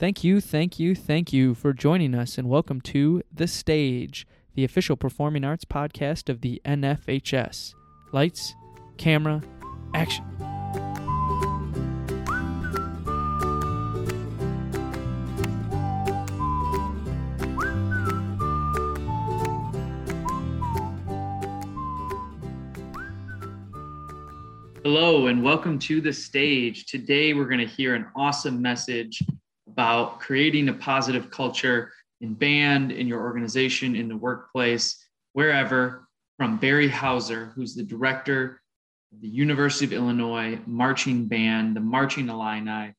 Thank you, thank you, thank you for joining us, and welcome to The Stage, the official performing arts podcast of the NFHS. Lights, camera, action. Hello, and welcome to the stage. Today, we're going to hear an awesome message about creating a positive culture in band, in your organization, in the workplace, wherever, from Barry Houser, who's the director of the University of Illinois Marching Band, the Marching Illini.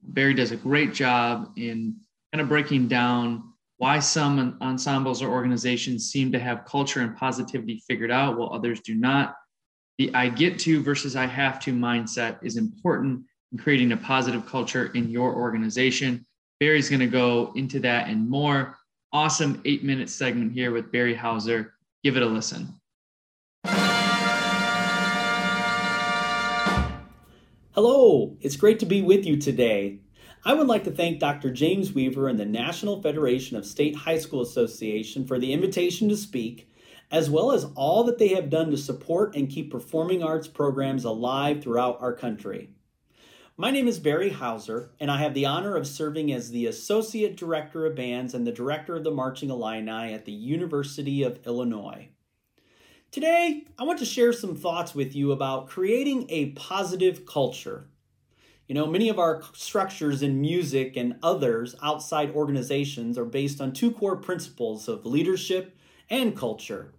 Barry does a great job in kind of breaking down why some ensembles or organizations seem to have culture and positivity figured out while others do not the I get to versus I have to mindset is important in creating a positive culture in your organization. Barry's going to go into that and more. Awesome eight minute segment here with Barry Houser. Give it a listen. Hello, it's great to be with you today. I would like to thank Dr. James Weaver and the National Federation of State High School Association for the invitation to speak as well as all that they have done to support and keep performing arts programs alive throughout our country. My name is Barry Houser, and I have the honor of serving as the Associate Director of Bands and the Director of the Marching Illini at the University of Illinois. Today, I want to share some thoughts with you about creating a positive culture. You know, many of our structures in music and others outside organizations are based on two core principles of leadership and culture.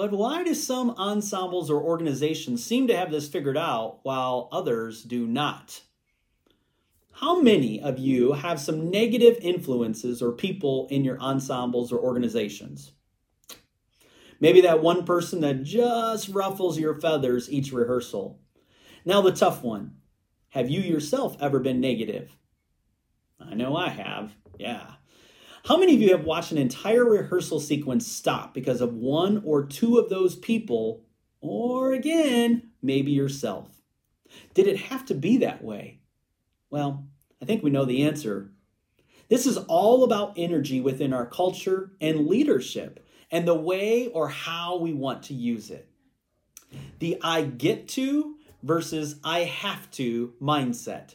But why do some ensembles or organizations seem to have this figured out while others do not? How many of you have some negative influences or people in your ensembles or organizations? Maybe that one person that just ruffles your feathers each rehearsal. Now, the tough one. Have you yourself ever been negative? I know I have. Yeah. How many of you have watched an entire rehearsal sequence stop because of one or two of those people, or again, maybe yourself? Did it have to be that way? Well, I think we know the answer. This is all about energy within our culture and leadership and the way or how we want to use it. The I get to versus I have to mindset.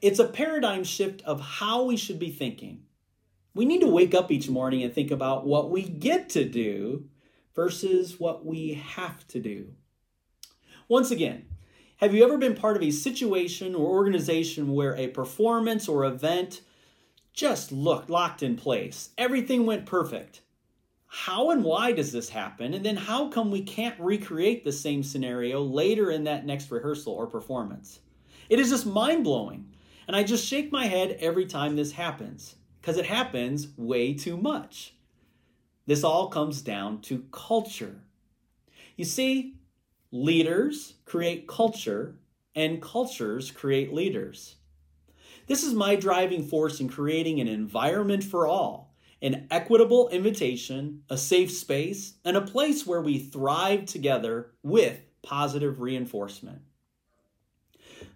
It's a paradigm shift of how we should be thinking. We need to wake up each morning and think about what we get to do versus what we have to do. Once again, have you ever been part of a situation or organization where a performance or event just looked locked in place? Everything went perfect. How and why does this happen? And then how come we can't recreate the same scenario later in that next rehearsal or performance? It is just mind blowing. And I just shake my head every time this happens because it happens way too much. This all comes down to culture. You see, leaders create culture, and cultures create leaders. This is my driving force in creating an environment for all, an equitable invitation, a safe space, and a place where we thrive together with positive reinforcement.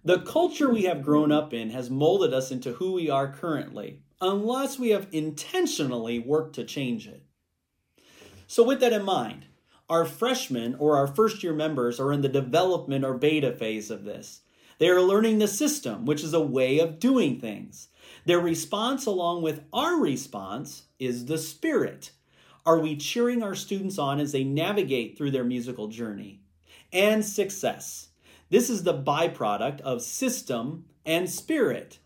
The culture we have grown up in has molded us into who we are currently unless we have intentionally worked to change it. So, with that in mind, our freshmen or our first year members are in the development or beta phase of this. They are learning the system, which is a way of doing things. Their response, along with our response, is the spirit. Are we cheering our students on as they navigate through their musical journey? And success. This is the byproduct of system and spirit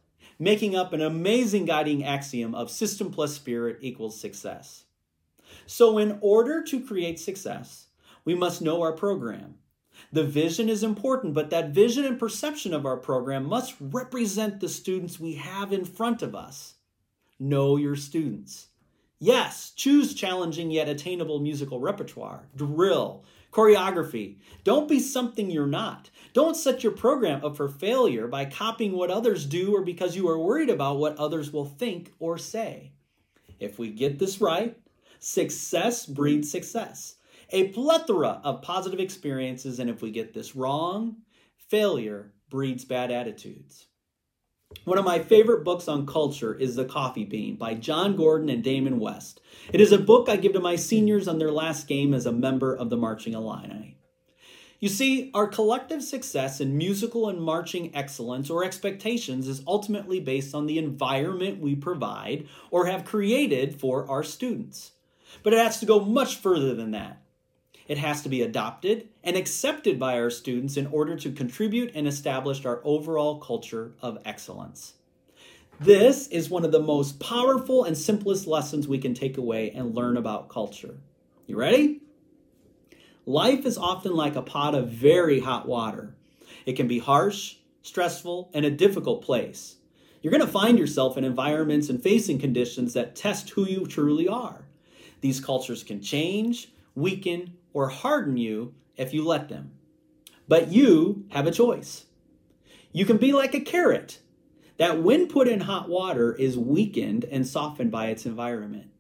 making up an amazing guiding axiom of system plus spirit equals success. So, in order to create success, we must know our program. The vision is important, but that vision and perception of our program must represent the students we have in front of us. Know your students. Yes, choose challenging yet attainable musical repertoire, drill, choreography. Don't be something you're not. Don't set your program up for failure by copying what others do or because you are worried about what others will think or say. If we get this right, success breeds success, a plethora of positive experiences, and if we get this wrong, failure breeds bad attitudes. One of my favorite books on culture is The Coffee Bean by Jon Gordon and Damon West. It is a book I give to my seniors on their last game as a member of the Marching Illini. You see, our collective success in musical and marching excellence or expectations is ultimately based on the environment we provide or have created for our students. But it has to go much further than that. It has to be adopted and accepted by our students in order to contribute and establish our overall culture of excellence. This is one of the most powerful and simplest lessons we can take away and learn about culture. You ready? Life is often like a pot of very hot water. It can be harsh, stressful, and a difficult place. You're going to find yourself in environments and facing conditions that test who you truly are. These cultures can change, weaken, or harden you if you let them. But you have a choice. You can be like a carrot that, when put in hot water, is weakened and softened by its environment.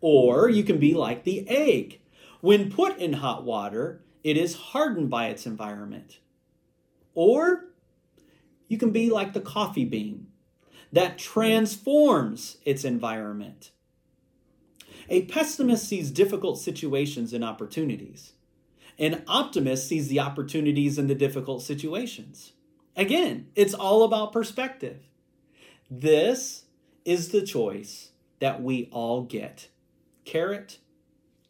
Or you can be like the egg. When put in hot water, it is hardened by its environment. Or you can be like the coffee bean that transforms its environment. A pessimist sees difficult situations and opportunities. An optimist sees the opportunities in the difficult situations. Again, it's all about perspective. This is the choice that we all get carrot,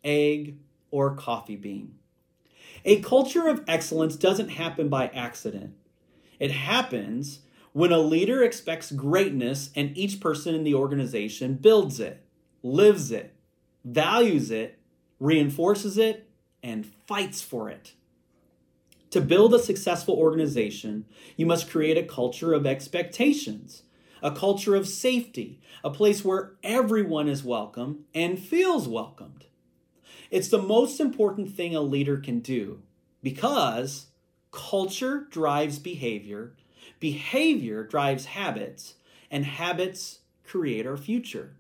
egg, or coffee bean. A culture of excellence doesn't happen by accident. It happens when a leader expects greatness and each person in the organization builds it, lives it, values it, reinforces it, and fights for it. To build a successful organization, you must create a culture of expectations, a culture of safety, a place where everyone is welcome and feels welcomed. It's the most important thing a leader can do because culture drives behavior, behavior drives habits, and habits create our future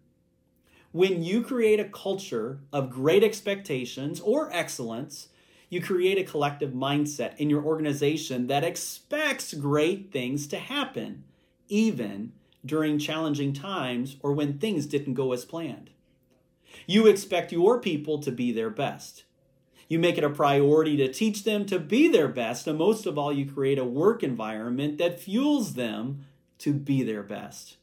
when you create a culture of great expectations or excellence, you create a collective mindset in your organization that expects great things to happen, even during challenging times or when things didn't go as planned. You expect your people to be their best. You make it a priority to teach them to be their best, and most of all, you create a work environment that fuels them to be their best.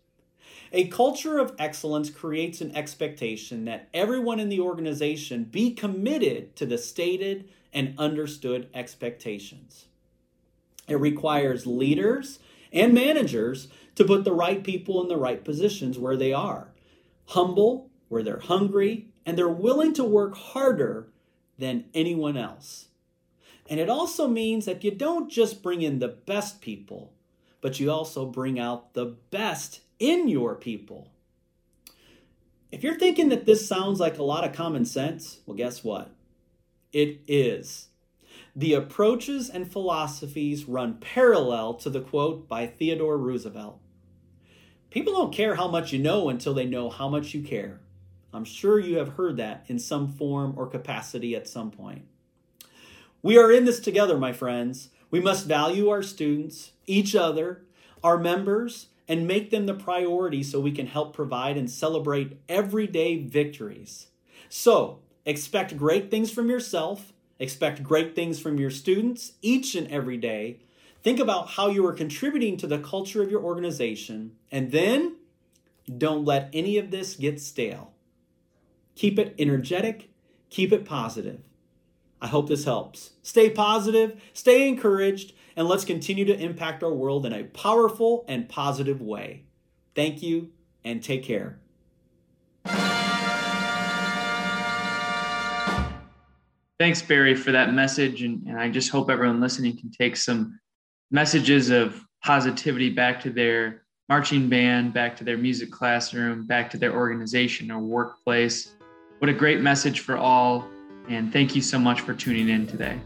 A culture of excellence creates an expectation that everyone in the organization be committed to the stated and understood expectations. It requires leaders and managers to put the right people in the right positions where they are, humble where they're hungry, and they're willing to work harder than anyone else. And it also means that you don't just bring in the best people, but you also bring out the best in your people. If you're thinking that this sounds like a lot of common sense, well, guess what? It is. The approaches and philosophies run parallel to the quote by Theodore Roosevelt People don't care how much you know until they know how much you care. I'm sure you have heard that in some form or capacity at some point. We are in this together, my friends. We must value our students, each other, our members, and make them the priority so we can help provide and celebrate everyday victories. So, expect great things from yourself, expect great things from your students each and every day. Think about how you are contributing to the culture of your organization, and then don't let any of this get stale. Keep it energetic, keep it positive. I hope this helps. Stay positive, stay encouraged, and let's continue to impact our world in a powerful and positive way. Thank you and take care. Thanks, Barry, for that message. And, and I just hope everyone listening can take some messages of positivity back to their marching band, back to their music classroom, back to their organization or workplace. What a great message for all. And thank you so much for tuning in today.